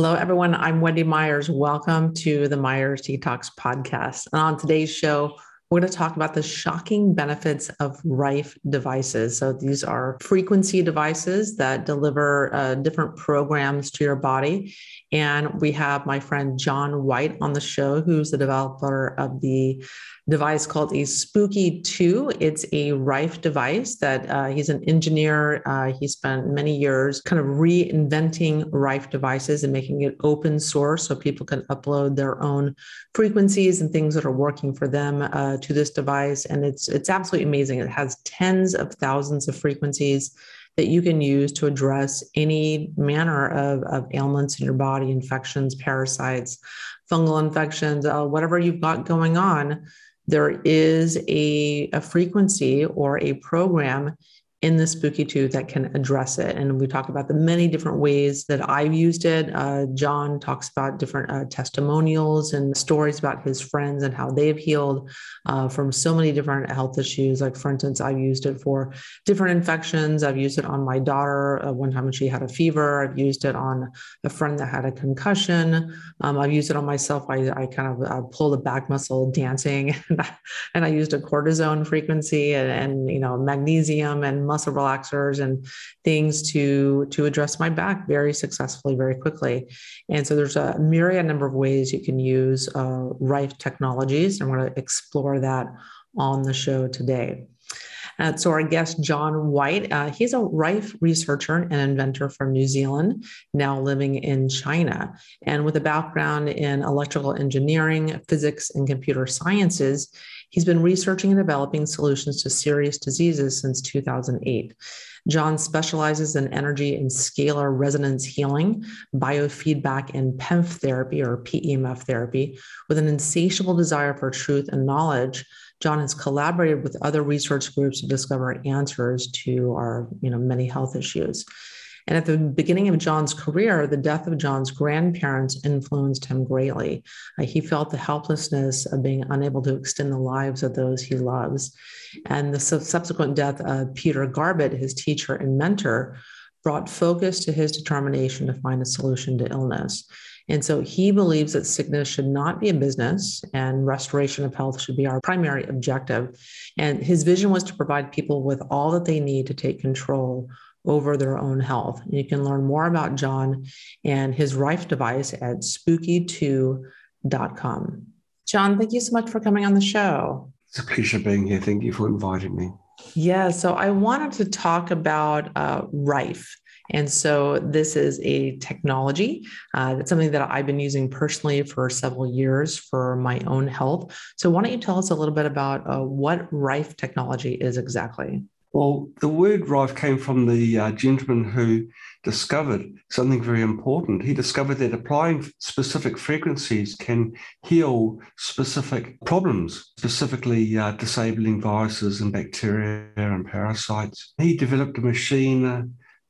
Hello, everyone. I'm Wendy Myers. Welcome to the Myers Detox Podcast. And on today's show, we're going to talk about the shocking benefits of Rife devices. So, these are frequency devices that deliver uh, different programs to your body. And we have my friend John White on the show, who's the developer of the device called a Spooky 2. It's a Rife device that uh, he's an engineer. Uh, he spent many years kind of reinventing Rife devices and making it open source so people can upload their own frequencies and things that are working for them uh, to this device. And it's, it's absolutely amazing. It has tens of thousands of frequencies that you can use to address any manner of, of ailments in your body, infections, parasites, fungal infections, uh, whatever you've got going on. There is a, a frequency or a program in the Spooky 2 that can address it. And we talk about the many different ways that I've used it. Uh, John talks about different uh, testimonials and stories about his friends and how they've healed uh, from so many different health issues. Like, for instance, I've used it for different infections. I've used it on my daughter uh, one time when she had a fever. I've used it on a friend that had a concussion. Um, I've used it on myself. I, I kind of uh, pulled a back muscle dancing, and I used a cortisone frequency and, and you know magnesium and muscle relaxers and things to to address my back very successfully very quickly. And so there's a myriad number of ways you can use uh, rife technologies and we're going to explore that on the show today. Uh, so our guest john white uh, he's a rife researcher and inventor from new zealand now living in china. And with a background in electrical engineering physics and computer sciences He's been researching and developing solutions to serious diseases since 2008. John specializes in energy and scalar resonance healing, biofeedback, and PEMF therapy or PEMF therapy. With an insatiable desire for truth and knowledge, John has collaborated with other research groups to discover answers to our you know, many health issues. And at the beginning of John's career, the death of John's grandparents influenced him greatly. Uh, he felt the helplessness of being unable to extend the lives of those he loves. And the subsequent death of Peter Garbett, his teacher and mentor, brought focus to his determination to find a solution to illness. And so he believes that sickness should not be a business and restoration of health should be our primary objective. And his vision was to provide people with all that they need to take control over their own health. You can learn more about John and his Rife device at spooky2.com. John, thank you so much for coming on the show. It's a pleasure being here. Thank you for inviting me. Yeah, so I wanted to talk about uh, Rife. And so this is a technology uh, that's something that I've been using personally for several years for my own health. So why don't you tell us a little bit about uh, what Rife technology is exactly? Well, the word rife came from the uh, gentleman who discovered something very important. He discovered that applying specific frequencies can heal specific problems, specifically uh, disabling viruses and bacteria and parasites. He developed a machine uh,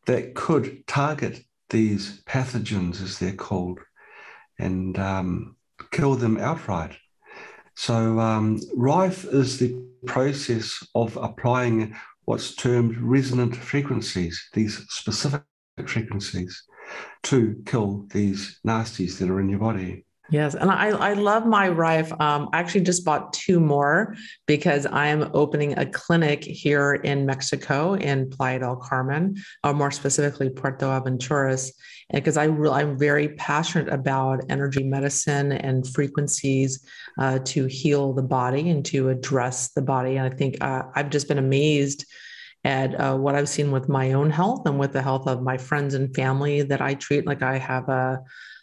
that could target these pathogens, as they're called, and um, kill them outright. So, um, RIFE is the process of applying what's termed resonant frequencies, these specific frequencies, to kill these nasties that are in your body. Yes, and I, I love my Rife. Um, I actually just bought two more because I am opening a clinic here in Mexico in Playa del Carmen, or more specifically Puerto Aventuras, because I re- I'm very passionate about energy medicine and frequencies uh, to heal the body and to address the body. And I think uh, I've just been amazed at uh, what I've seen with my own health and with the health of my friends and family that I treat. Like I have a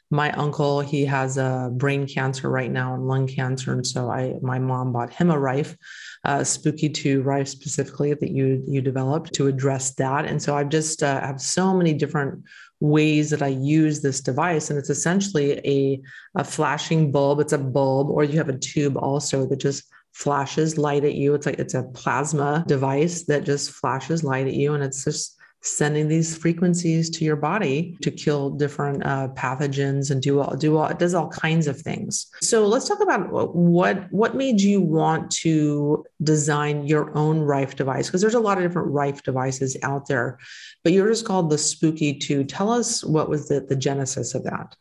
my uncle, he has a brain cancer right now and lung cancer, and so I my mom bought him a Rife, uh, Spooky Two Rife specifically that you you developed to address that. And so I've just uh, have so many different ways that I use this device, and it's essentially a a flashing bulb. It's a bulb, or you have a tube also that just flashes light at you. It's like it's a plasma device that just flashes light at you, and it's just sending these frequencies to your body to kill different uh, pathogens and do all do all it does all kinds of things. So let's talk about what what made you want to design your own Rife device because there's a lot of different Rife devices out there, but yours is called the Spooky Two. Tell us what was the the genesis of that.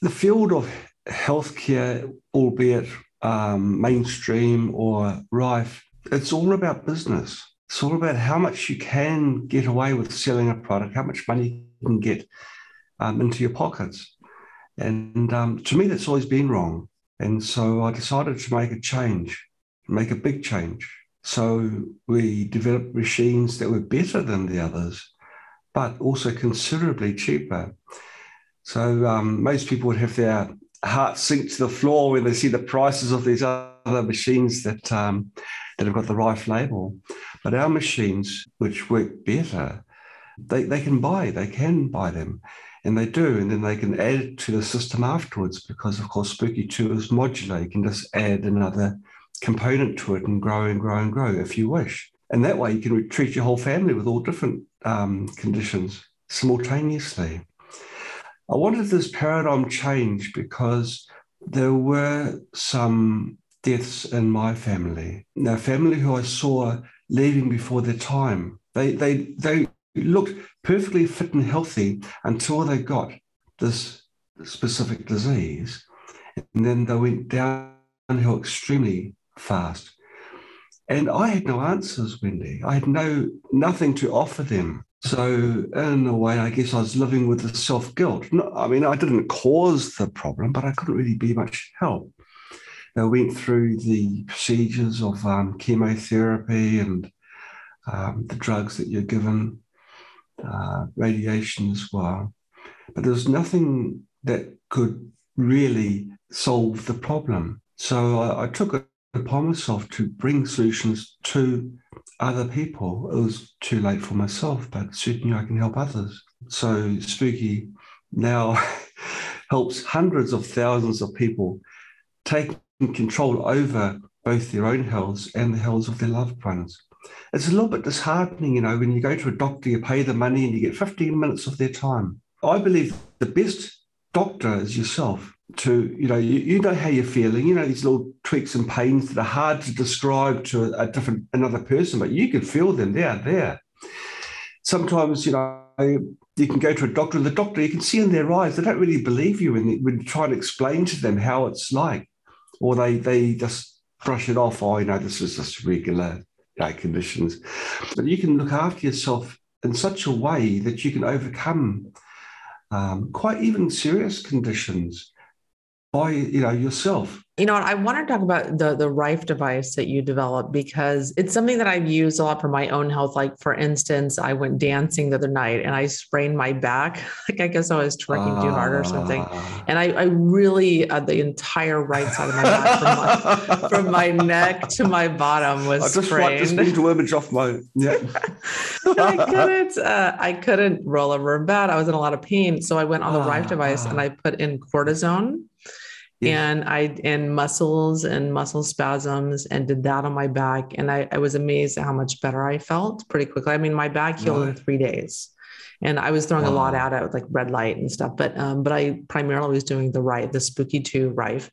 the field of healthcare, albeit um, mainstream or rife, it's all about business. It's all about how much you can get away with selling a product, how much money you can get um, into your pockets. And um, to me, that's always been wrong. And so I decided to make a change, make a big change. So we developed machines that were better than the others, but also considerably cheaper. So um, most people would have their heart sink to the floor when they see the prices of these other machines that um, that have got the Rife label. But our machines, which work better, they, they can buy, they can buy them. And they do, and then they can add to the system afterwards because, of course, Spooky 2 is modular. You can just add another component to it and grow and grow and grow if you wish. And that way you can treat your whole family with all different um, conditions simultaneously. I wanted this paradigm change because there were some deaths in my family. Now, family who I saw leaving before their time. They they they looked perfectly fit and healthy until they got this specific disease, and then they went downhill extremely fast. And I had no answers, Wendy. I had no nothing to offer them. So in a way, I guess I was living with the self guilt. I mean, I didn't cause the problem, but I couldn't really be much help. I went through the procedures of um, chemotherapy and um, the drugs that you're given, uh, radiation as well. But there was nothing that could really solve the problem. So I, I took it upon myself to bring solutions to other people. It was too late for myself, but certainly I can help others. So Spooky now helps hundreds of thousands of people take control over both their own health and the health of their loved ones. It's a little bit disheartening, you know, when you go to a doctor, you pay the money and you get 15 minutes of their time. I believe the best doctor is yourself to you know you, you know how you're feeling you know these little tweaks and pains that are hard to describe to a, a different another person but you can feel them they're there sometimes you know you can go to a doctor and the doctor you can see in their eyes they don't really believe you when you try and explain to them how it's like or they they just brush it off. Oh you know this is just regular know, conditions but you can look after yourself in such a way that you can overcome um, quite even serious conditions by you know yourself you know i want to talk about the the rife device that you developed because it's something that i've used a lot for my own health. Like for instance i went dancing the other night and i sprained my back. Like i guess i was twerking uh, too hard or something. Ah. and i, I really uh, the entire right side of my back from my, from my neck to my bottom was I just sprained. just to image off my yeah. I couldn't uh, i couldn't roll over in bed. I was in a lot of pain. So i went on the rife device and i put in cortisone and I and muscles and muscle spasms and did that on my back. And I, I was amazed at how much better I felt pretty quickly. I mean, my back healed in three days. And I was throwing wow. a lot at it with like red light and stuff. But um, but I primarily was doing the right, the spooky two rife.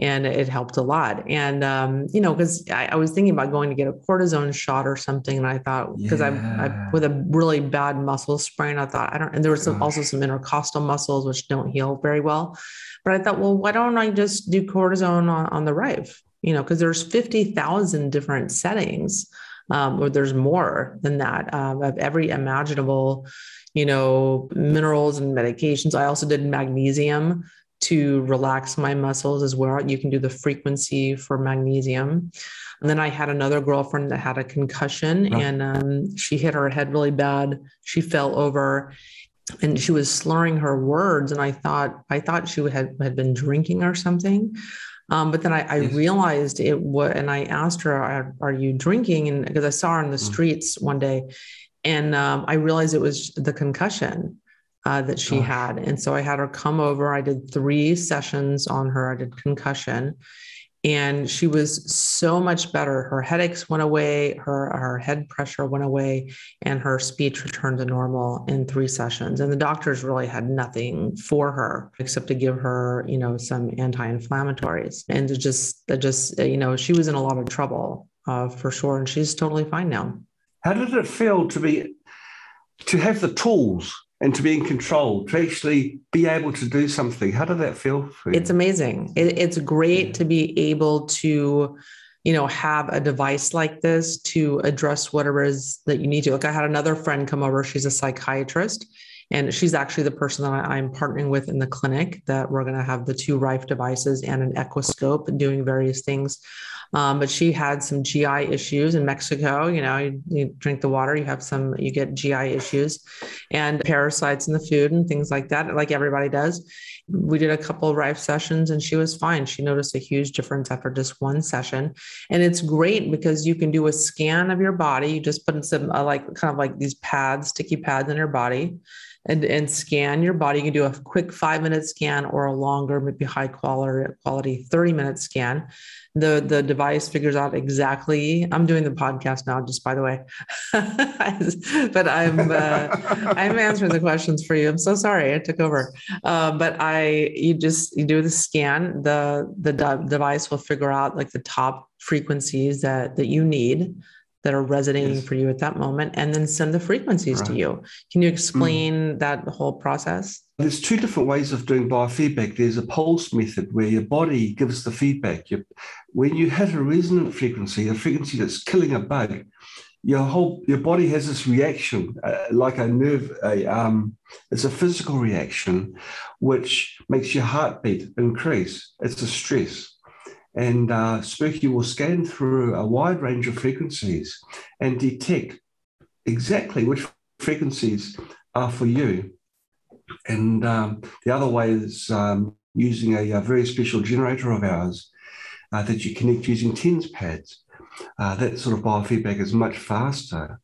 And it helped a lot. And um, you know, because I, I, was thinking about going to get a cortisone shot or something. And I thought, because yeah. I, I with a really bad muscle sprain, I thought I don't and there was some, also some intercostal muscles which don't heal very well. But I thought, well, why don't I just do cortisone on, on the Rife? You know, because there's 50,000 different settings, um, or there's more than that um, of every imaginable, you know, minerals and medications. I also did magnesium to relax my muscles as well. You can do the frequency for magnesium. And then I had another girlfriend that had a concussion and um, she hit her head really bad. She fell over and she was slurring her words and i thought i thought she had, had been drinking or something um, but then I, I realized it was, and I asked her, "Are, are you drinking?" And because I saw her in the mm. streets one day, and um, I realized it was the concussion uh, that she Gosh. had, and so I had her come over. I did three sessions on her. I did concussion, and she was so much better. Her headaches went away her her head pressure went away and her speech returned to normal in three sessions. And the doctors really had nothing for her except to give her you know some anti-inflammatories. And to just that just you know she was in a lot of trouble uh, for sure and she's totally fine now. How did it feel to be to have the tools and to be in control, to actually be able to do something. How did that feel for you? It's amazing. It, it's great yeah. to be able to, you know, have a device like this to address whatever is that you need to. Like I had another friend come over. She's a psychiatrist, and she's actually the person that I'm partnering with in the clinic. That we're going to have the two Rife devices and an Equiscope doing various things um, but she had some GI issues in Mexico. You know, you, you, drink the water, you have some, you get GI issues and parasites in the food and things like that, like everybody does. We did a couple of Rife sessions and she was fine. She noticed a huge difference after just one session. And it's great because you can do a scan of your body. You just put in some uh, like kind of like these pads, sticky pads in your body and, and scan your body. You can do a quick five minute scan or a longer, maybe high quality, quality 30 minute scan. The, the device figures out exactly. I'm doing the podcast now, just by the way, but I'm uh, I'm answering the questions for you. I'm so sorry I took over, uh, but I you just you do the scan. The the de- device will figure out like the top frequencies that that you need that are resonating yes. for you at that moment and then send the frequencies right. to you. Can you explain mm. that whole process? There's two different ways of doing biofeedback. There's a pulse method where your body gives the feedback. You, when you hit a resonant frequency, a frequency that's killing a bug, your whole your body has this reaction uh, like a nerve a um it's a physical reaction which makes your heartbeat increase it's a stress and uh, Spooky will scan through a wide range of frequencies and detect exactly which frequencies are for you. And um, the other way is um, using a, a, very special generator of ours uh, that you connect using TENS pads. Uh, that sort of biofeedback is much faster.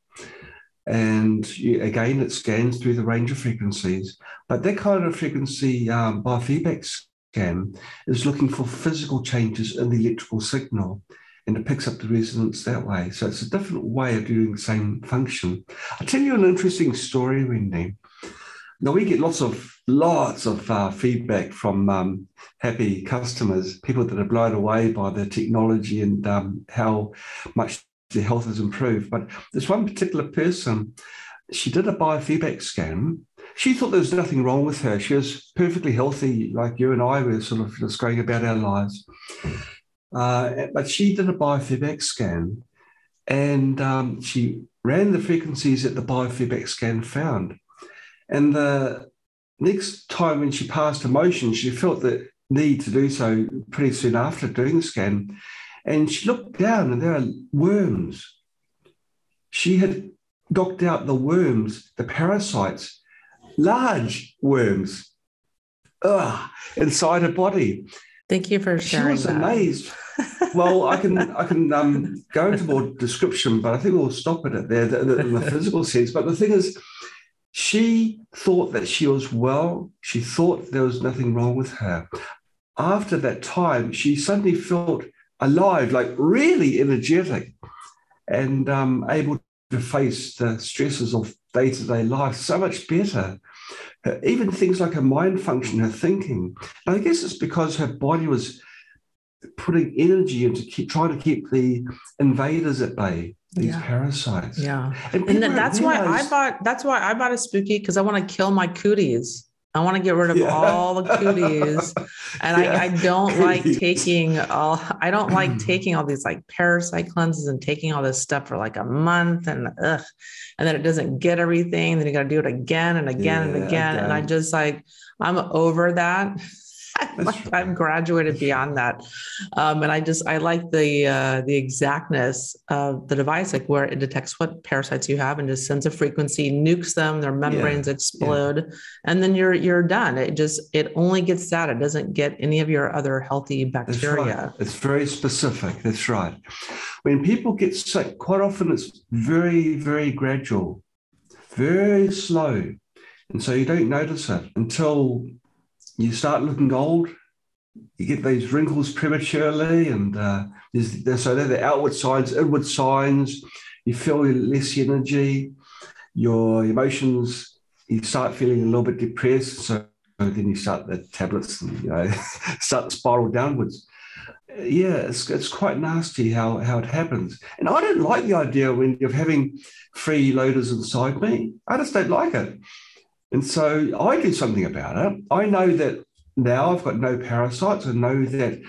And you, again, it scans through the range of frequencies. But that kind of frequency um, biofeedback is looking for physical changes in the electrical signal and it picks up the resonance that way. So it's a different way of doing the same function. I'll tell you an interesting story, Wendy. Now we get lots of lots of uh, feedback from um, happy customers, people that are blown away by the technology and um, how much their health has improved. But there's one particular person, she did a biofeedback scan she thought there was nothing wrong with her. She was perfectly healthy, like you and I were sort of just going about our lives. Uh, but she did a biofeedback scan and um, she ran the frequencies that the biofeedback scan found. And the next time when she passed a motion, she felt the need to do so pretty soon after doing the scan. And she looked down and there are worms. She had knocked out the worms, the parasites large worms ugh, inside her body. Thank you for sharing. She was that. amazed. well, I can I can um, go into more description, but I think we'll stop it at there in the physical sense. But the thing is, she thought that she was well. She thought there was nothing wrong with her. After that time, she suddenly felt alive, like really energetic, and um, able to face the stresses of day to day life so much better. Uh, even things like her mind function, her thinking. And I guess it's because her body was putting energy into keep trying to keep the invaders at bay these yeah. parasites yeah and, and that's why i bought that's why i bought a spooky because i want to kill my cooties I want to get rid of yeah. all the cooties. And yeah. I, I, don't like taking all I don't like mm. taking all these like parasite cleanses and taking all this stuff for like a month and ugh. And then it doesn't get everything. Then you gotta do it again and again yeah, and again. And I just like I'm over that. like I'm graduated beyond that. Um, and I just I like the uh, the exactness of the device, like where it detects what parasites you have and just sends a frequency, nukes them, their membranes yeah. explode, yeah. and then you're you're done. It just it only gets that. It doesn't get any of your other healthy bacteria. Right. It's very specific. That's right. When people get sick, quite often it's very very gradual, very slow. And so you don't notice it until you start looking old. You get these wrinkles prematurely, and uh, there's, there's, so they're the outward signs, inward signs. You feel less energy. Your emotions, you start feeling a little bit depressed. So then you start the tablets and you know start to spiral downwards. Yeah, it's, it's quite nasty how, how it happens. And I don't like the idea when of having free loaders inside me. I just don't like it. And so I do something about it. I know that now I've got no parasites. I know that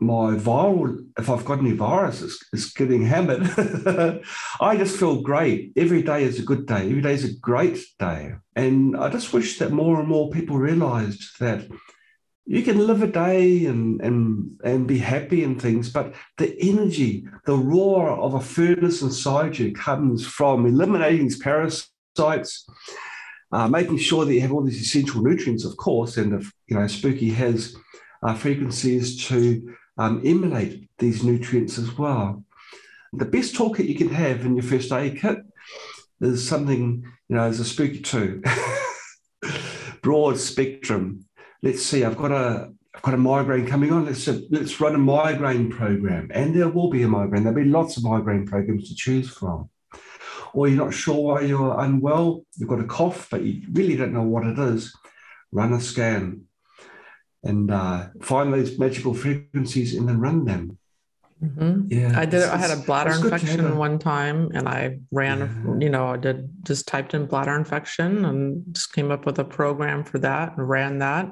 my viral, if I've got any virus, is, is getting hammered. I just feel great. Every day is a good day. Every day is a great day. And I just wish that more and more people realized that you can live a day and, and, and be happy and things, but the energy, the roar of a furnace inside you comes from eliminating these parasites, uh, making sure that you have all these essential nutrients, of course, and if you know Spooky has uh, frequencies to um, emulate these nutrients as well. The best toolkit you can have in your first aid kit is something, you know, as a Spooky 2, broad spectrum let's see, I've got a I've got a migraine coming on. Let's let's run a migraine program, and there will be a migraine. There'll be lots of migraine programs to choose from. Or you're not sure why you're unwell. You've got a cough, but you really don't know what it is. Run a scan, and uh, find those magical frequencies, and then run them. Mm-hmm. Yeah, I did. I had a bladder infection one time, and I ran. Yeah. You know, I did just typed in bladder infection and just came up with a program for that and ran that.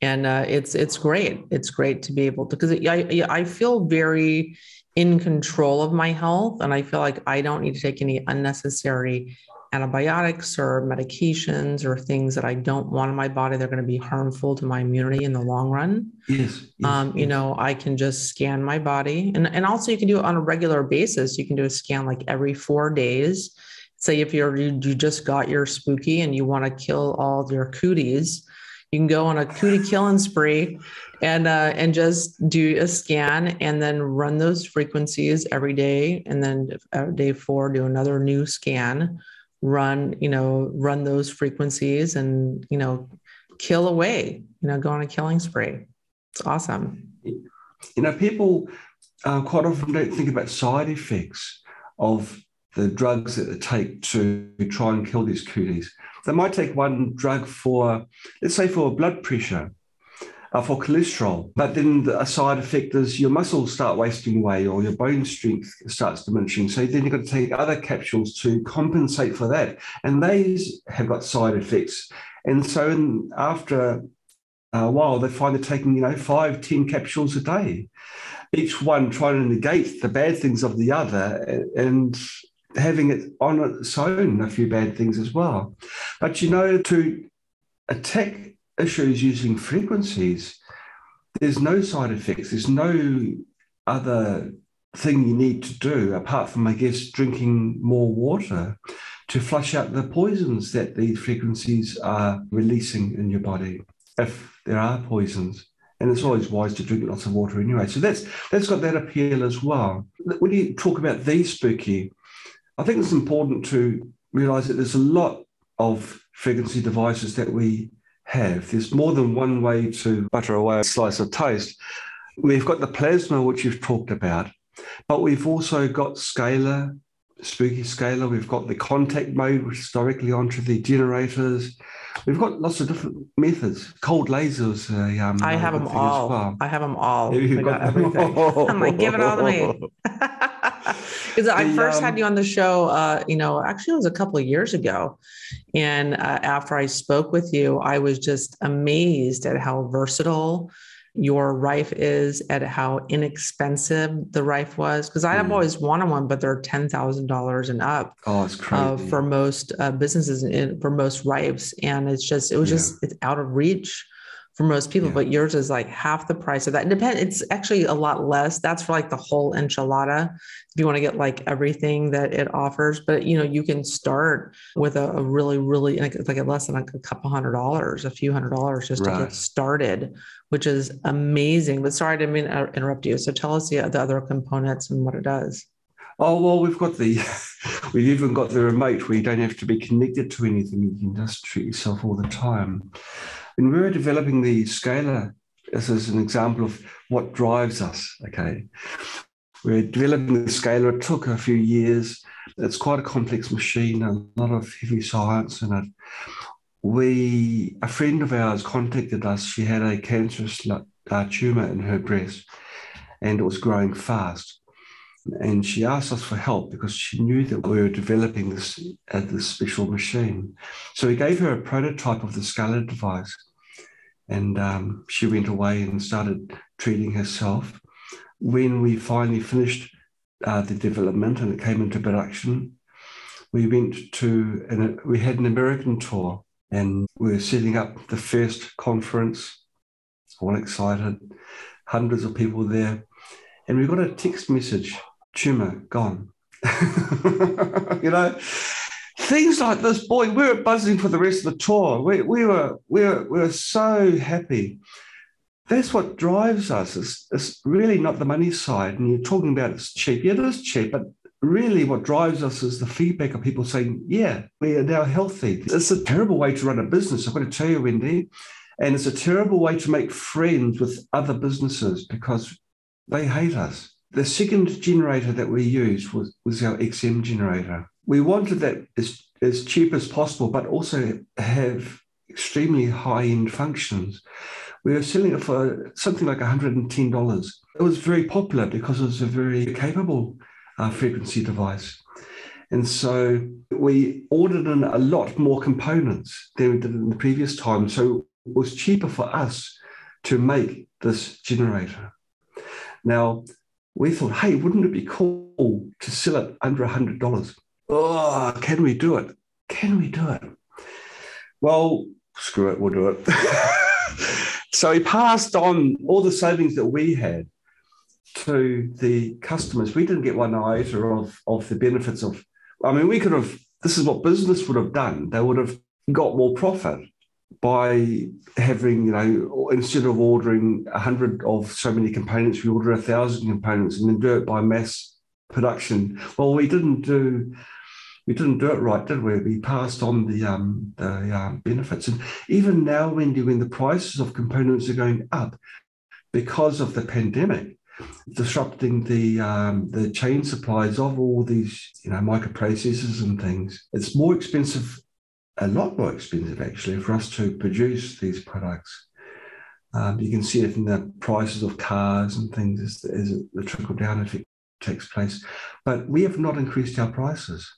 And uh, it's it's great. It's great to be able to because I I feel very in control of my health, and I feel like I don't need to take any unnecessary antibiotics or medications or things that I don't want in my body. They're going to be harmful to my immunity in the long run. Yes. yes um, yes. You know, I can just scan my body. And, and also, you can do it on a regular basis. You can do a scan like every four days. Say if you're you, you just got your spooky and you want to kill all your cooties, you can go on a cootie killing spree and uh, and just do a scan and then run those frequencies every day. And then uh, day four do another new scan run you know run those frequencies and you know kill away you know go on a killing spree. It's awesome. You know people uh, quite often don't think about side effects of the drugs that they take to try and kill these cooties they might take one drug for let's say for blood pressure uh, for cholesterol. But then the, a side effect is your muscles start wasting away or your bone strength starts diminishing. So then you've got to take other capsules to compensate for that. And these have got side effects. And so in, after a while, they find they're taking, you know, five, ten capsules a day, each one trying to negate the bad things of the other and having it on its own a few bad things as well. But, you know, to attack issues using frequencies, there's no side effects. There's no other thing you need to do apart from, I guess, drinking more water to flush out the poisons that these frequencies are releasing in your body, if there are poisons. And it's always wise to drink lots of water anyway. So that's that's got that appeal as well. When you talk about these spooky, I think it's important to realize that there's a lot of frequency devices that we have. There's more than one way to butter away a slice of toast. We've got the plasma, which you've talked about, but we've also got scalar, spooky scalar. We've got the contact mode, which is directly onto the generators. We've got lots of different methods. Cold lasers. Uh, um, I have them all. Well. I have them all. You've I got everything. I'm like, give it all to me. Because I first um, had you on the show, uh, you know, actually it was a couple of years ago. And uh, after I spoke with you, I was just amazed at how versatile your Rife is, at how inexpensive the Rife was. Because I have mm. always wanted one, but they're ten thousand dollars and up. Oh, it's crazy uh, for most uh, businesses and for most Rifes, and it's just it was yeah. just it's out of reach for most people, yeah. but yours is like half the price of that. Depend. It's actually a lot less. That's for like the whole enchilada. If you want to get like everything that it offers, but you know, you can start with a, a really, really like, like less than like a couple hundred dollars, a few hundred dollars just right. to get started, which is amazing. But sorry, I didn't mean to interrupt you. So tell us the, the other components and what it does. Oh well, we've got the, we've even got the remote where you don't have to be connected to anything. You can just treat yourself all the time. When we were developing the scalar, this is an example of what drives us. Okay, we're developing the scalar. It took a few years. It's quite a complex machine, a lot of heavy science in it. We, a friend of ours, contacted us. She had a cancerous uh, tumor in her breast, and it was growing fast. And she asked us for help because she knew that we were developing this, uh, this special machine. So we gave her a prototype of the scalar device. And um, she went away and started treating herself. When we finally finished uh, the development and it came into production, we went to, and we had an American tour and we were setting up the first conference, all excited, hundreds of people there. And we got a text message tumor gone. you know, things like this, boy, we were buzzing for the rest of the tour. We, we, were, we, were, we were so happy. That's what drives us. It's, it's really not the money side. And you're talking about it's cheap. Yeah, it is cheap, but really what drives us is the feedback of people saying, yeah, we are now healthy. It's a terrible way to run a business. I've got to tell you, Wendy. And it's a terrible way to make friends with other businesses because they hate us. The second generator that we used was, was our XM generator. We wanted that as, as cheap as possible, but also have extremely high end functions. We were selling it for something like $110. It was very popular because it was a very capable uh, frequency device. And so we ordered in a lot more components than we did in the previous time. So it was cheaper for us to make this generator. Now, we thought, hey, wouldn't it be cool to sell it under $100? Oh, can we do it? Can we do it? Well, screw it, we'll do it. so he passed on all the savings that we had to the customers. We didn't get one iota of, of the benefits of, I mean, we could have, this is what business would have done. They would have got more profit by having, you know, instead of ordering a hundred of so many components, we order a thousand components and then do it by mass production. Well, we didn't do we didn't do it right, did we? We passed on the um, the um, benefits, and even now, Wendy, when the prices of components are going up because of the pandemic, disrupting the um, the chain supplies of all these you know microprocessors and things, it's more expensive a lot more expensive actually for us to produce these products. Um, you can see it in the prices of cars and things as, as the trickle down effect takes place. But we have not increased our prices.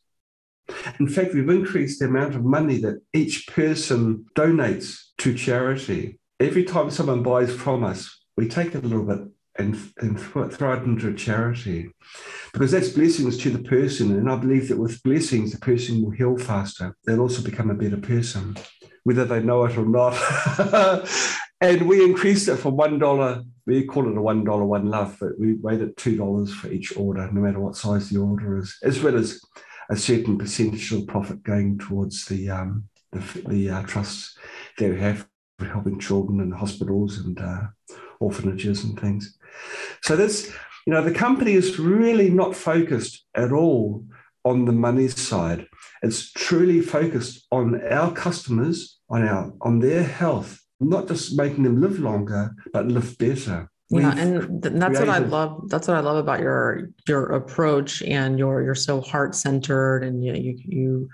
In fact, we've increased the amount of money that each person donates to charity. Every time someone buys from us, we take a little bit and, and throw it into a charity because that's blessings to the person. And I believe that with blessings, the person will heal faster. They'll also become a better person, whether they know it or not. and we increased it from $1. We call it a $1 one love, but we made it $2 for each order, no matter what size the order is, as well as a certain percentage of profit going towards the, um, the, the uh, trusts that we have for helping children in hospitals and uh, orphanages and things. So this, you know, the company is really not focused at all on the money side. It's truly focused on our customers, on our on their health, not just making them live longer, but live better. Yeah, and that's created... what I love. That's what I love about your your approach and your you're so heart centered and you you you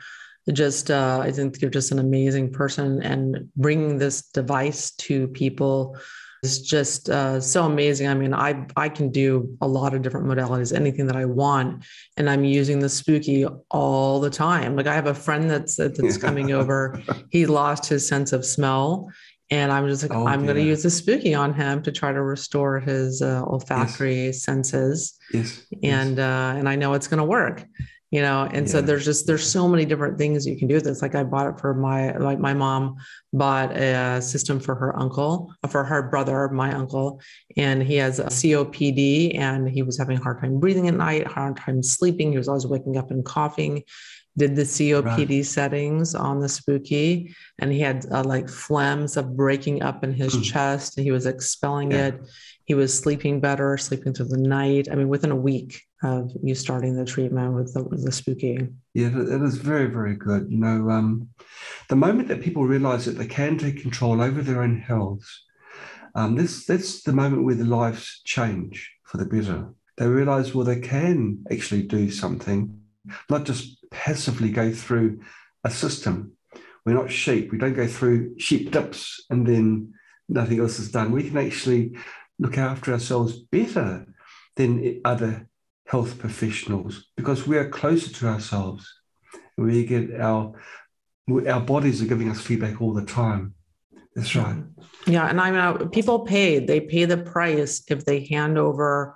just uh, I think you're just an amazing person and bringing this device to people is just uh, so amazing. I mean, I I can do a lot of different modalities, anything that I want, and I'm using the spooky all the time. Like I have a friend that's that's coming over. He lost his sense of smell, and I'm just like, oh, I'm going to use the spooky on him to try to restore his uh, olfactory yes. senses. Yes, and yes. Uh, and I know it's going to work you know and yeah. so there's just there's so many different things you can do with this like i bought it for my like my mom bought a system for her uncle for her brother my uncle and he has a copd and he was having a hard time breathing at night hard time sleeping he was always waking up and coughing did the copd right. settings on the spooky and he had uh, like phlegms of breaking up in his mm. chest and he was expelling yeah. it he was sleeping better sleeping through the night i mean within a week of you starting the treatment with the, the spooky. Yeah, it is very, very good. You know, um, the moment that people realize that they can take control over their own health, um, this, that's the moment where their lives change for the better. They realize, well, they can actually do something, not just passively go through a system. We're not sheep. We don't go through sheep dips and then nothing else is done. We can actually look after ourselves better than other health professionals because we are closer to ourselves. We get our our bodies are giving us feedback all the time. That's right. Yeah, and I mean, uh, people pay. They pay the price if they hand over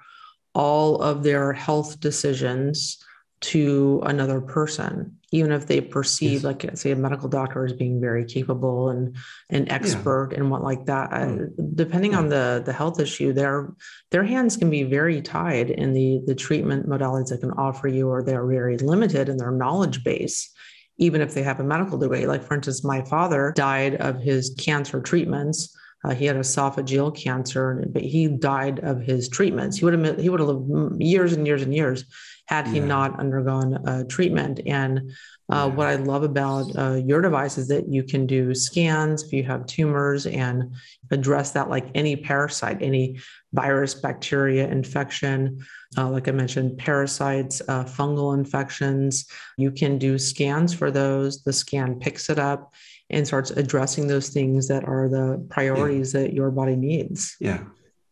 all of their health decisions to another person, even if they perceive, yes. like say, a medical doctor as being very capable and an expert yeah. and what like that. Mm. depending yeah. on the the health issue, their their hands can be very tied in the the treatment modalities they can offer you, or they're very limited in their knowledge base even if they have a medical degree. Like, for instance, my father died of his cancer treatments. Uh, he had esophageal cancer, but he died of his treatments. He would have he would have lived years and years and years had he yeah. not undergone uh, treatment. And uh, yeah. what I love about uh, your device is that you can do scans if you have tumors and address that like any parasite, any virus, bacteria infection. Uh, like I mentioned, parasites, uh, fungal infections. You can do scans for those. The scan picks it up and starts addressing those things that are the priorities yeah. that your body needs. Yeah.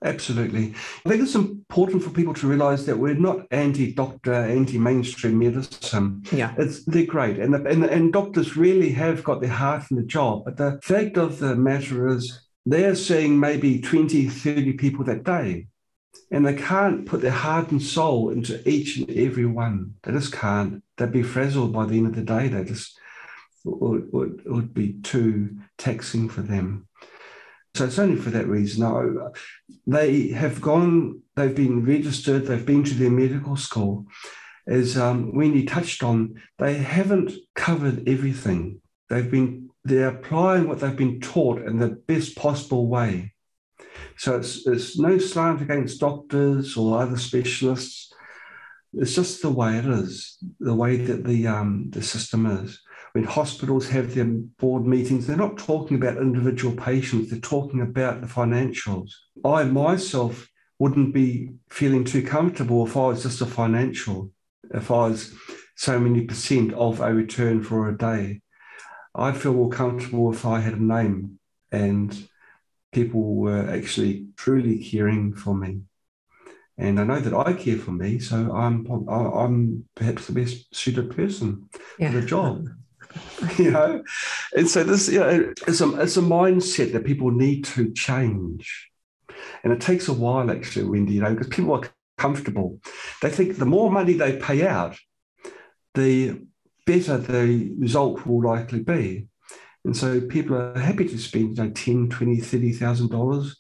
Absolutely. I think it's important for people to realize that we're not anti-doctor, anti-mainstream medicine. Yeah. It's, they're great. And, the, and, and doctors really have got their heart in the job. But the fact of the matter is they're seeing maybe 20, 30 people that day. And they can't put their heart and soul into each and every one. They just can't. They'd be frazzled by the end of the day. They just would, would, would be too taxing for them. So it's only for that reason. No, they have gone, they've been registered, they've been to their medical school. As um, Wendy touched on, they haven't covered everything. They've been they're applying what they've been taught in the best possible way. So it's, it's no slant against doctors or other specialists. It's just the way it is, the way that the um, the system is when hospitals have their board meetings, they're not talking about individual patients, they're talking about the financials. I myself wouldn't be feeling too comfortable if I was just a financial, if I was so many percent of a return for a day. I'd feel more comfortable if I had a name and people were actually truly caring for me. And I know that I care for me, so I'm I'm perhaps the best suited person yeah. for the job. you know? And so this you know it's a, it's a mindset that people need to change. And it takes a while actually wendy you know because people are comfortable. They think the more money they pay out the better the result will likely be. And so people are happy to spend you know 10 20 30 thousand dollars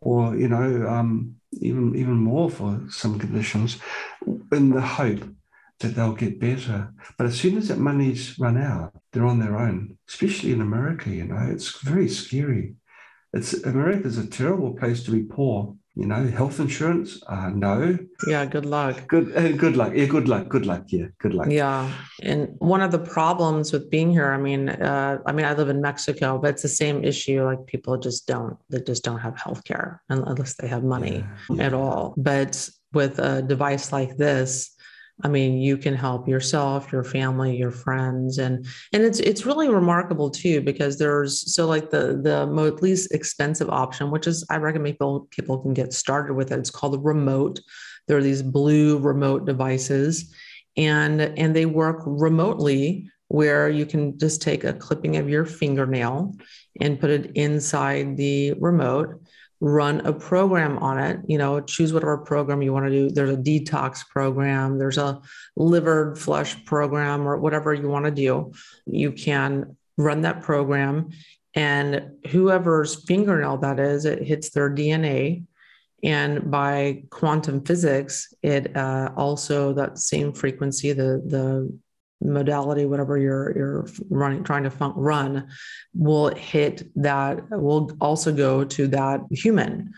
or you know um, even even more for some conditions in the hope that they'll get better. But as soon as that money's run out, they're on their own, especially in America, you know, it's very scary. It's America's a terrible place to be poor. You know, health insurance, uh, no. Yeah, good luck. Good, uh, good luck. Yeah, good luck. Good luck. Yeah, good luck. Yeah, and one of the problems with being here, I mean, uh, I mean, I live in Mexico, but it's the same issue. Like people just don't, they just don't have health care unless they have money yeah. at all. But with a device like this, I mean, you can help yourself, your family, your friends, and and it's it's really remarkable too because there's so like the the most least expensive option, which is I recommend people people can get started with it. It's called the remote. There are these blue remote devices, and and they work remotely where you can just take a clipping of your fingernail and put it inside the remote run a program on it you know choose whatever program you want to do. There's a detox program there's a liver flush program or whatever you want to do. You can run that program and whoever's fingernail that is it hits their dna and by quantum physics it uh, also that same frequency the the modality, whatever you're you're running, trying to fun- run, will hit that. Will also go to that human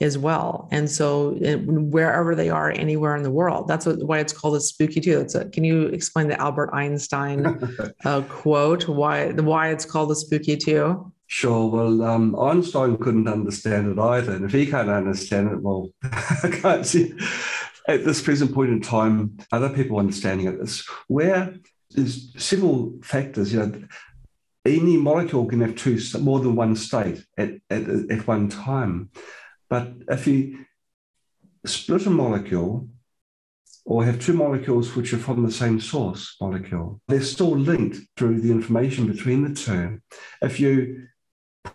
as well. And so it, wherever they are, anywhere in the world, that's what, why it's called a Spooky 2. That's a, can you explain the Albert Einstein uh, quote? Why why it's called a Spooky 2? Sure. Well, um, Einstein couldn't understand it either, and if he can't understand it, well, I can't see at this present point in time, other people understanding it. It's where there's several factors. You know, any molecule can have two, more than one state at, at, at one time. But if you split a molecule or have two molecules which are from the same source molecule, they're still linked through the information between the two. If you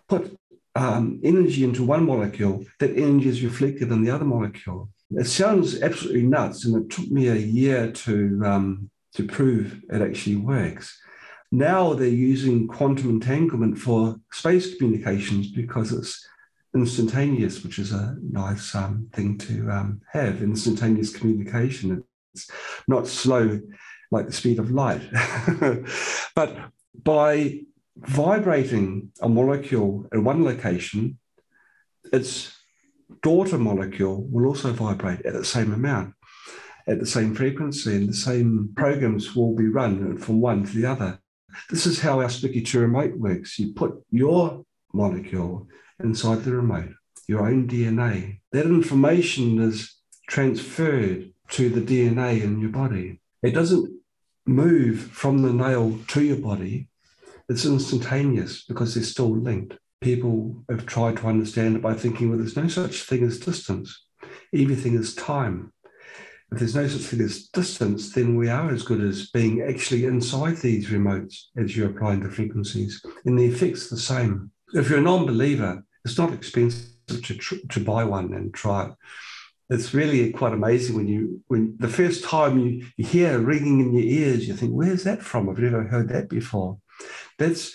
put um, energy into one molecule, that energy is reflected in the other molecule. It sounds absolutely nuts, and it took me a year to um, to prove it actually works. Now they're using quantum entanglement for space communications because it's instantaneous, which is a nice um, thing to um, have instantaneous communication. It's not slow like the speed of light. but by vibrating a molecule in one location, its daughter molecule will also vibrate at the same amount, at the same frequency, and the same programs will be run from one to the other. This is how our Spooky 2 remote works. You put your molecule inside the remote, your own DNA. That information is transferred to the DNA in your body. It doesn't move from the nail to your body, it's instantaneous because they're still linked. People have tried to understand it by thinking, well, there's no such thing as distance, everything is time. If there's no such thing as distance, then we are as good as being actually inside these remotes as you're applying the frequencies, and the effect's the same. If you're a non believer, it's not expensive to, to buy one and try it. It's really quite amazing when you when the first time you, you hear ringing in your ears you think where's that from? I've never heard that before. That's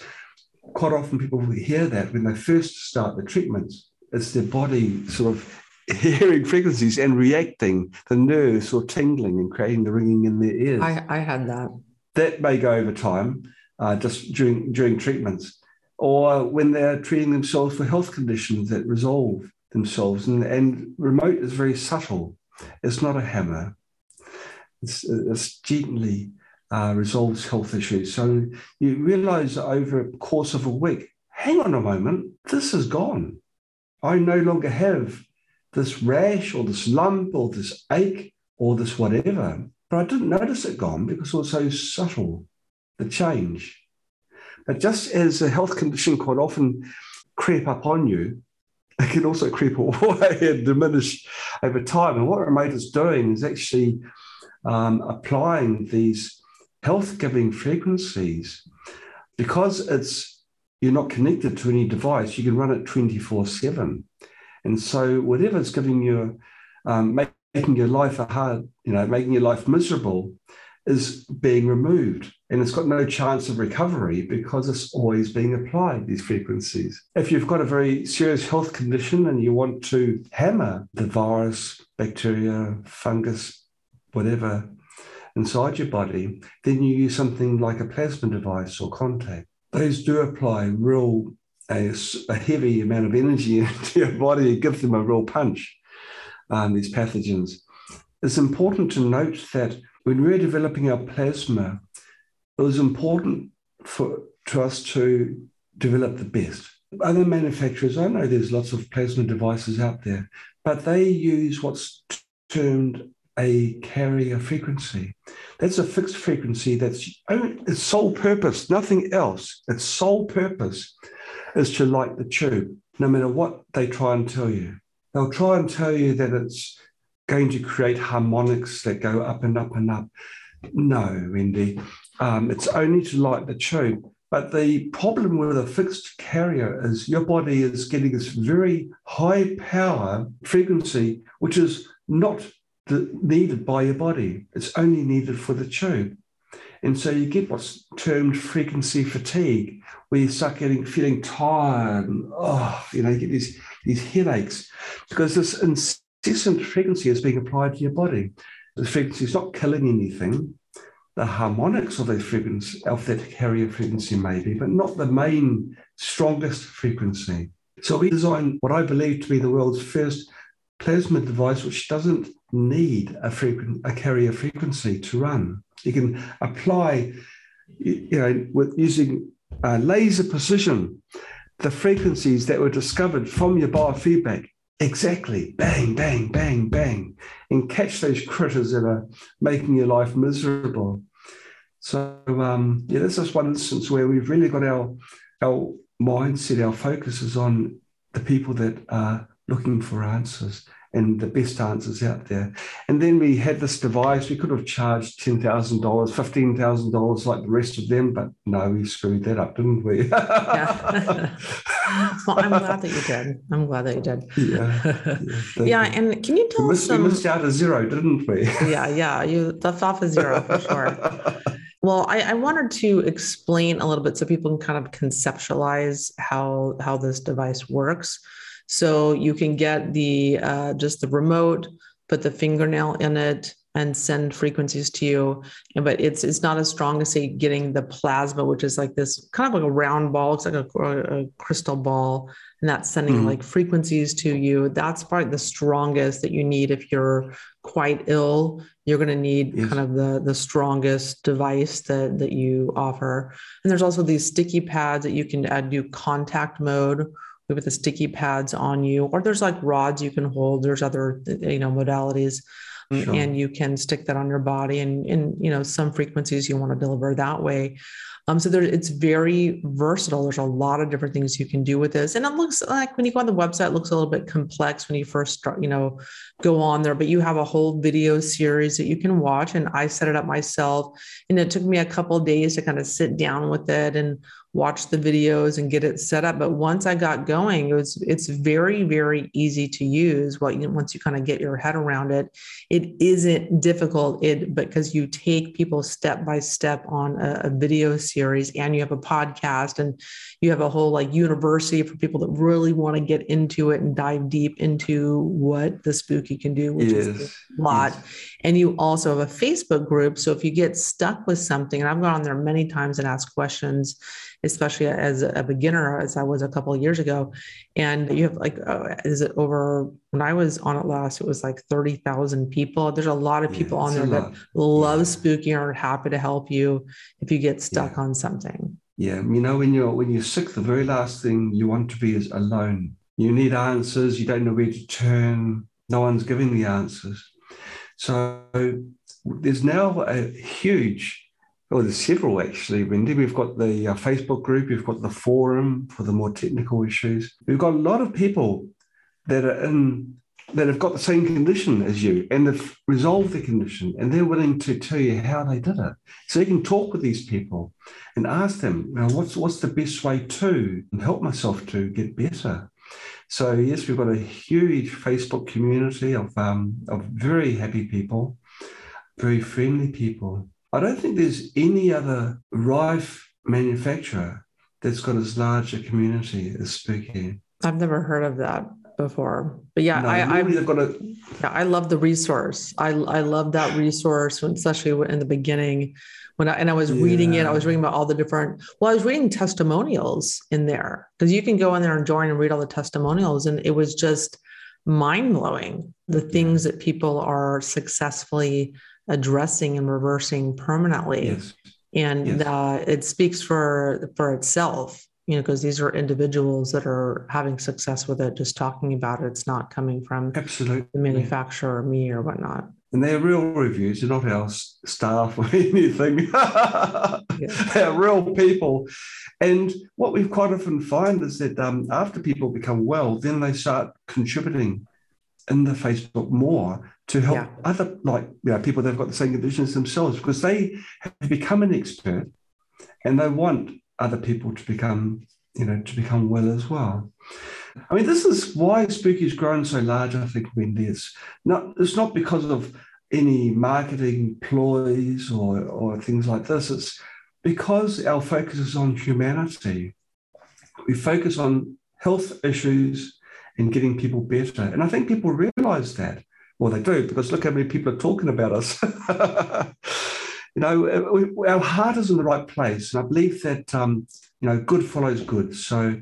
quite often people will hear that when they first start the treatments it's their body sort of hearing frequencies and reacting the nerves or tingling and creating the ringing in their ears i, I had that that may go over time uh, just during during treatments or when they're treating themselves for health conditions that resolve themselves. And, and remote is very subtle. It's not a hammer. It's, it's gently uh, resolves health issues. So you realize over a course of a week, hang on a moment, this is gone. I no longer have this rash or this lump or this ache or this whatever. But I didn't notice it gone because it was so subtle, the change. But just as a health condition quite often creep up on you, it can also creep away and diminish over time. And what Remote is doing is actually um, applying these health giving frequencies because it's you're not connected to any device, you can run it 24 7. And so, whatever's giving you, um, making your life a hard, you know, making your life miserable, is being removed and it's got no chance of recovery because it's always being applied, these frequencies. If you've got a very serious health condition and you want to hammer the virus, bacteria, fungus, whatever inside your body, then you use something like a plasma device or contact. Those do apply real a, a heavy amount of energy into your body and give them a real punch, um, these pathogens. It's important to note that when we were developing our plasma, it was important for to us to develop the best. Other manufacturers, I know there's lots of plasma devices out there, but they use what's termed a carrier frequency. That's a fixed frequency that's its sole purpose, nothing else. Its sole purpose is to light the tube, no matter what they try and tell you. They'll try and tell you that it's going to create harmonics that go up and up and up. No, Wendy, um, it's only to light the tube. But the problem with a fixed carrier is your body is getting this very high power frequency, which is not needed by your body. It's only needed for the tube. And so you get what's termed frequency fatigue, where you start getting feeling tired and oh, you know, you get these, these headaches because this incessant frequency is being applied to your body. The frequency is not killing anything. The harmonics of that frequency, of that carrier frequency, maybe, but not the main strongest frequency. So we designed what I believe to be the world's first plasma device, which doesn't need a frequent a carrier frequency to run. You can apply, you know, with using uh, laser precision, the frequencies that were discovered from your biofeedback Exactly. Bang, bang, bang, bang. And catch those critters that are making your life miserable. So um, yeah, this is one instance where we've really got our our mindset, our focus is on the people that are looking for answers and the best answers out there. And then we had this device. We could have charged ten thousand dollars, fifteen thousand dollars, like the rest of them, but no, we screwed that up, didn't we? yeah. well, I'm glad that you did. I'm glad that you did. Yeah. Yeah. yeah and can you tell we us some? We missed out a zero, didn't we? yeah, yeah. You left off a zero for sure. Well, I, I, wanted to explain a little bit so people can kind of conceptualize how how this device works. So you can get the uh, just the remote, put the fingernail in it, and send frequencies to you. But it's it's not as strong as say getting the plasma, which is like this kind of like a round ball. It's like a, a crystal ball, and that's sending mm-hmm. like frequencies to you. That's probably the strongest that you need if you're quite ill. You're going to need yes. kind of the the strongest device that that you offer. And there's also these sticky pads that you can add do contact mode with the sticky pads on you, or there's like rods you can hold. There's other you know modalities. Sure. and you can stick that on your body and in you know some frequencies you want to deliver that way um, so there, it's very versatile. There's a lot of different things you can do with this, and it looks like when you go on the website, it looks a little bit complex when you first start, you know, go on there. But you have a whole video series that you can watch, and I set it up myself, and it took me a couple days to kind of sit down with it and watch the videos and get it set up. But once I got going, it was it's very very easy to use. What you, once you kind of get your head around it, it isn't difficult. It because you take people step by step on a, a video series, and you have a podcast, and you have a whole like university for people that really want to get into it and dive deep into what the spooky can do, which yes. is a lot. Yes. And you also have a Facebook group. So if you get stuck with something, and I've gone on there many times and asked questions especially as a beginner, as I was a couple of years ago. And you have like, uh, is it over? When I was on it last, it was like 30,000 people. There's a lot of people yeah, on there that love yeah. spooky and are happy to help you if you get stuck yeah. on something. Yeah, you know, when you're when you're sick, the very last thing you want to be is alone. You need answers. You don't know where to turn. No one's giving the answers. So there's now a huge well, there's several actually, Wendy. We've got the uh, Facebook group, we've got the forum for the more technical issues. We've got a lot of people that are in that have got the same condition as you and have resolved the condition and they're willing to tell you how they did it. So you can talk with these people and ask them, you know, what's what's the best way to help myself to get better. So yes, we've got a huge Facebook community of um, of very happy people, very friendly people I don't think there's any other Rife manufacturer that's got as large a community as Spooky. I've never heard of that before, but yeah, no, I, I've got a. Yeah, I love the resource. I I love that resource, especially in the beginning when I and I was yeah. reading it. I was reading about all the different. Well, I was reading testimonials in there because you can go in there and join and read all the testimonials, and it was just mind blowing the things that people are successfully addressing and reversing permanently. Yes. And yes. Uh, it speaks for for itself, you know, because these are individuals that are having success with it. Just talking about it, it's not coming from absolutely the manufacturer or me or whatnot. And they're real reviews, they're not our staff or anything. they're real people. And what we quite often find is that um, after people become well, then they start contributing in the Facebook more to help yeah. other like you know, people that have got the same conditions themselves because they have become an expert and they want other people to become you know to become well as well. I mean, this is why Spooky's grown so large. I think Wendy, it's not it's not because of any marketing ploys or or things like this. It's because our focus is on humanity. We focus on health issues and getting people better, and I think people realise that. Well, they do because look how many people are talking about us. you know, our heart is in the right place, and I believe that um, you know, good follows good. So,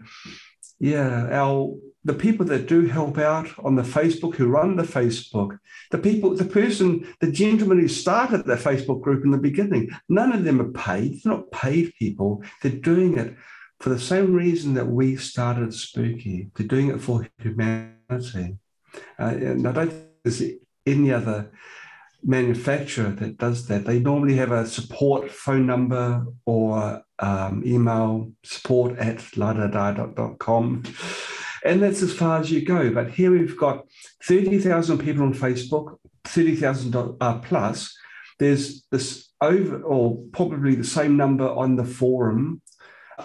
yeah, our the people that do help out on the Facebook, who run the Facebook, the people, the person, the gentleman who started the Facebook group in the beginning, none of them are paid. They're not paid people. They're doing it for the same reason that we started Spooky. They're doing it for humanity. Uh, and I don't there's any other manufacturer that does that. They normally have a support phone number or um, email support at ladada.com. And that's as far as you go. But here we've got 30,000 people on Facebook, 30,000 uh, plus. There's this over, or probably the same number on the forum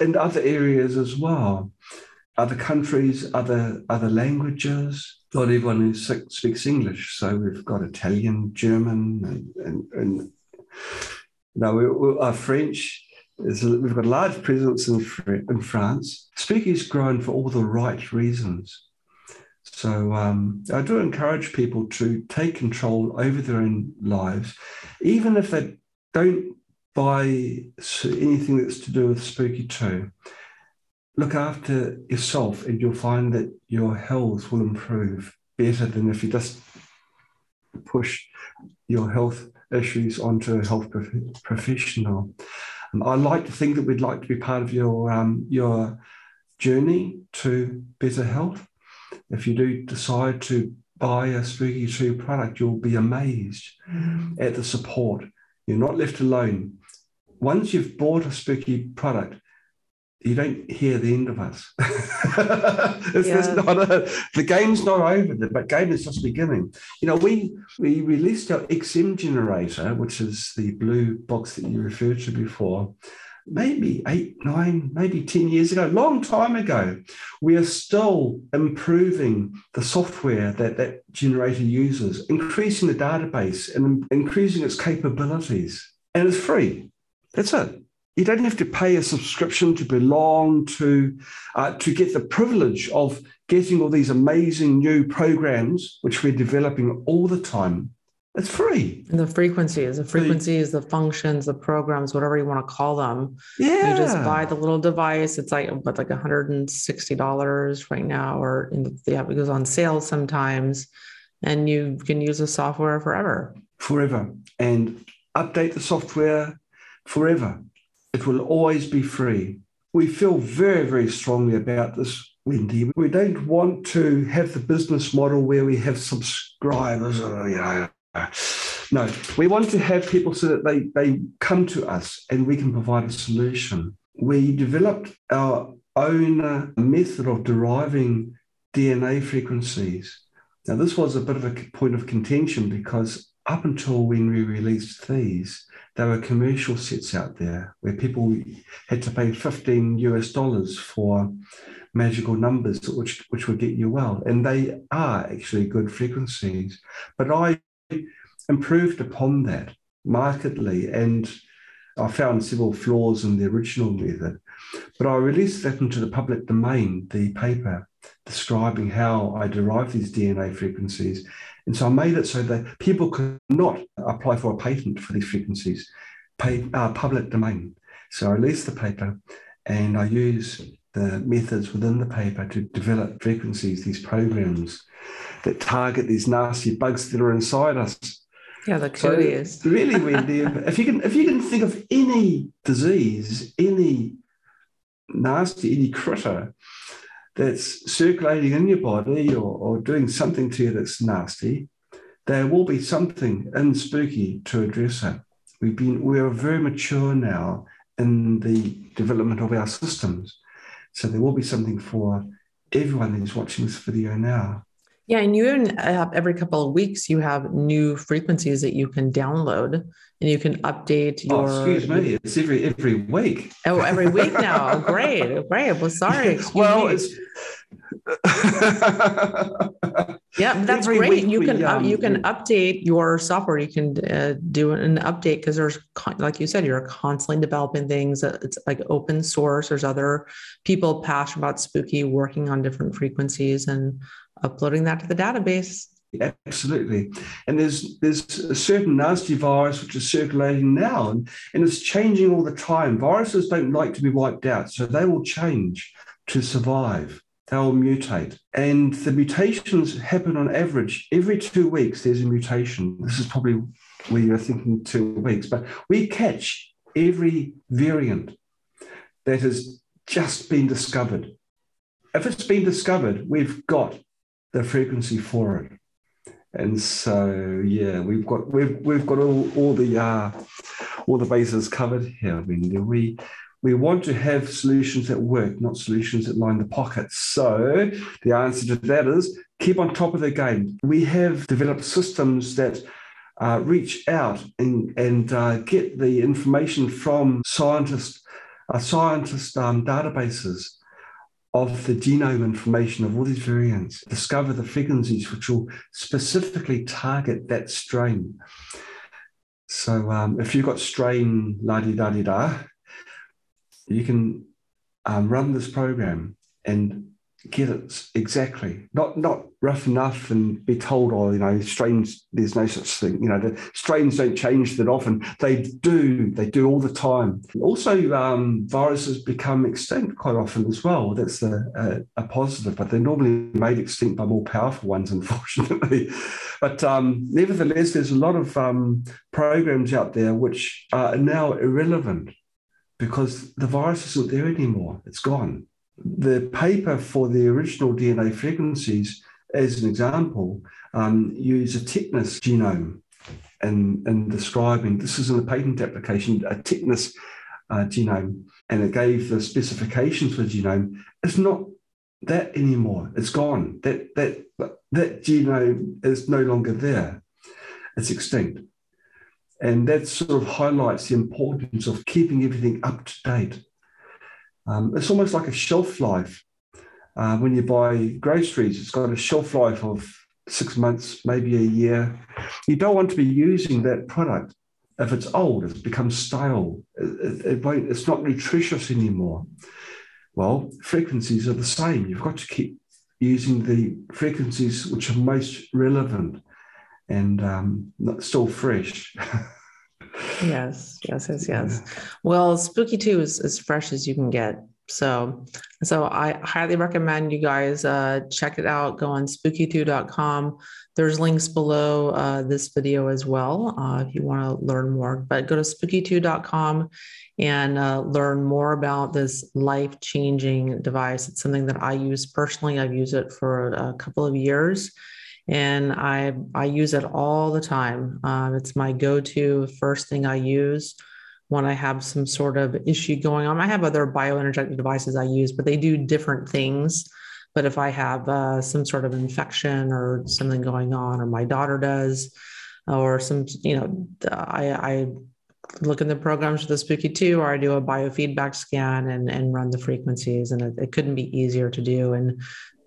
and other areas as well. Other countries, other other languages. Not everyone who speaks English. So we've got Italian, German, and, and, and no, we, we are French. we've got a large presence in, in France. Spooky is growing for all the right reasons. So um, I do encourage people to take control over their own lives, even if they don't buy anything that's to do with Spooky 2. Look after yourself, and you'll find that your health will improve better than if you just push your health issues onto a health prof- professional. Um, I like to think that we'd like to be part of your um, your journey to better health. If you do decide to buy a Spooky 2 product, you'll be amazed mm. at the support. You're not left alone. Once you've bought a Spooky product, you don't hear the end of us. it's, yeah. not a, the game's not over, the game is just beginning. You know, we we released our XM generator, which is the blue box that you referred to before, maybe eight, nine, maybe 10 years ago, long time ago. We are still improving the software that that generator uses, increasing the database and increasing its capabilities. And it's free. That's it you don't have to pay a subscription to belong to uh, to get the privilege of getting all these amazing new programs which we're developing all the time. It's free. And the frequencies the frequencies the, the functions the programs whatever you want to call them. Yeah you just buy the little device it's like but like $160 right now or in, yeah, it goes on sale sometimes and you can use the software forever. Forever. And update the software forever it will always be free. We feel very, very strongly about this, Wendy. We don't want to have the business model where we have subscribers. Or, you know, no, we want to have people so that they, they come to us and we can provide a solution. We developed our own method of deriving DNA frequencies. Now, this was a bit of a point of contention because up until when we released these, there were commercial sets out there where people had to pay 15 US dollars for magical numbers, which, which would get you well. And they are actually good frequencies. But I improved upon that markedly and I found several flaws in the original method. But I released that into the public domain, the paper describing how I derived these DNA frequencies and so I made it so that people could not apply for a patent for these frequencies, pay, uh, public domain. So I released the paper and I use the methods within the paper to develop frequencies, these programs that target these nasty bugs that are inside us. Yeah, the curious. So really, Wendy, if you can if you can think of any disease, any nasty, any critter that's circulating in your body or, or doing something to you that's nasty, there will be something in spooky to address it. We've been we are very mature now in the development of our systems. So there will be something for everyone who's watching this video now. Yeah, and you even have every couple of weeks you have new frequencies that you can download and you can update oh, your. Oh, excuse me, it's every every week. Oh, every week now. great, great. Well, sorry. well, me. it's. yeah, that's every great. You can um, uh, you can update your software. You can uh, do an update because there's like you said, you're constantly developing things. It's like open source. There's other people passionate about spooky working on different frequencies and uploading that to the database. Absolutely. And there's there's a certain nasty virus which is circulating now and, and it's changing all the time. Viruses don't like to be wiped out, so they will change to survive. They'll mutate. And the mutations happen on average every two weeks, there's a mutation. This is probably where you're thinking two weeks, but we catch every variant that has just been discovered. If it's been discovered, we've got the frequency for it. And so, yeah, we've got we've we've got all, all the uh, all the bases covered here. I mean, we We want to have solutions that work, not solutions that line the pockets. So the answer to that is keep on top of the game. We have developed systems that uh, reach out and, and uh, get the information from scientists, uh, scientist um, databases of the genome information of all these variants, discover the frequencies which will specifically target that strain. So um, if you've got strain la di da di da, you can um, run this program and get it exactly. Not not rough enough and be told oh you know strains there's no such thing. You know the strains don't change that often. They do they do all the time. Also um, viruses become extinct quite often as well. That's a, a, a, positive but they're normally made extinct by more powerful ones unfortunately. But um, nevertheless there's a lot of um, programs out there which are now irrelevant because the virus isn't there anymore. It's gone the paper for the original DNA frequencies, as an example, um, use a tetanus genome in, in describing this is in the patent application, a tetanus uh, genome, and it gave the specifications for the genome. It's not that anymore. It's gone. That that that genome is no longer there. It's extinct. And that sort of highlights the importance of keeping everything up to date. Um, it's almost like a shelf life. Uh, when you buy groceries, it's got a shelf life of six months, maybe a year. You don't want to be using that product. If it's old, it's become stale. It, it, it it's not nutritious anymore. Well, frequencies are the same. You've got to keep using the frequencies which are most relevant and um, still fresh. yes, yes, yes, yes. Well, Spooky 2 is as fresh as you can get. So, so I highly recommend you guys uh, check it out. Go on spooky2.com. There's links below uh, this video as well uh, if you want to learn more. But go to spooky2.com and uh, learn more about this life changing device. It's something that I use personally. I've used it for a couple of years and I I use it all the time. Um, it's my go-to first thing I use when I have some sort of issue going on. I have other bioenergetic devices I use, but they do different things. But if I have uh, some sort of infection or something going on, or my daughter does, or some, you know, I, I look in the programs for the Spooky 2, or I do a biofeedback scan and, and run the frequencies. And it, it couldn't be easier to do. And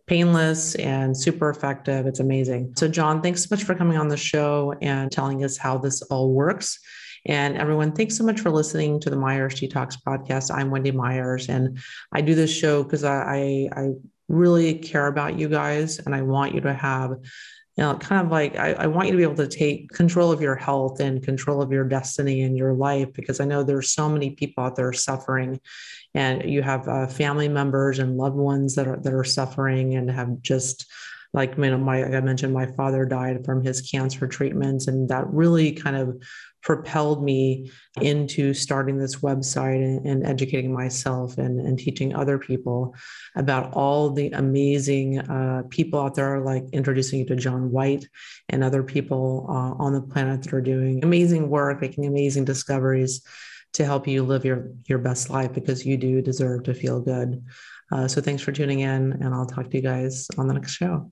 painless and super effective. It's amazing. So, John, thanks so much for coming on the show and telling us how this all works. And everyone, thanks so much for listening to the Myers Detox podcast. I'm Wendy Myers, and I do this show because I, I, I really care about you guys and I want you to have you know, kind of like I, I, want you to be able to take control of your health and control of your destiny and your life because I know there's so many people out there suffering, and you have uh, family members and loved ones that are that are suffering and have just like you know, my like I mentioned, my father died from his cancer treatments, and that really kind of propelled me into starting this website and, and educating myself and, and, teaching other people about all the amazing uh, people out there, like introducing you to John White and other people uh, on the planet that are doing amazing work, making amazing discoveries to help you live your, your best life because you do deserve to feel good. Uh, so thanks for tuning in, and I'll talk to you guys on the next show.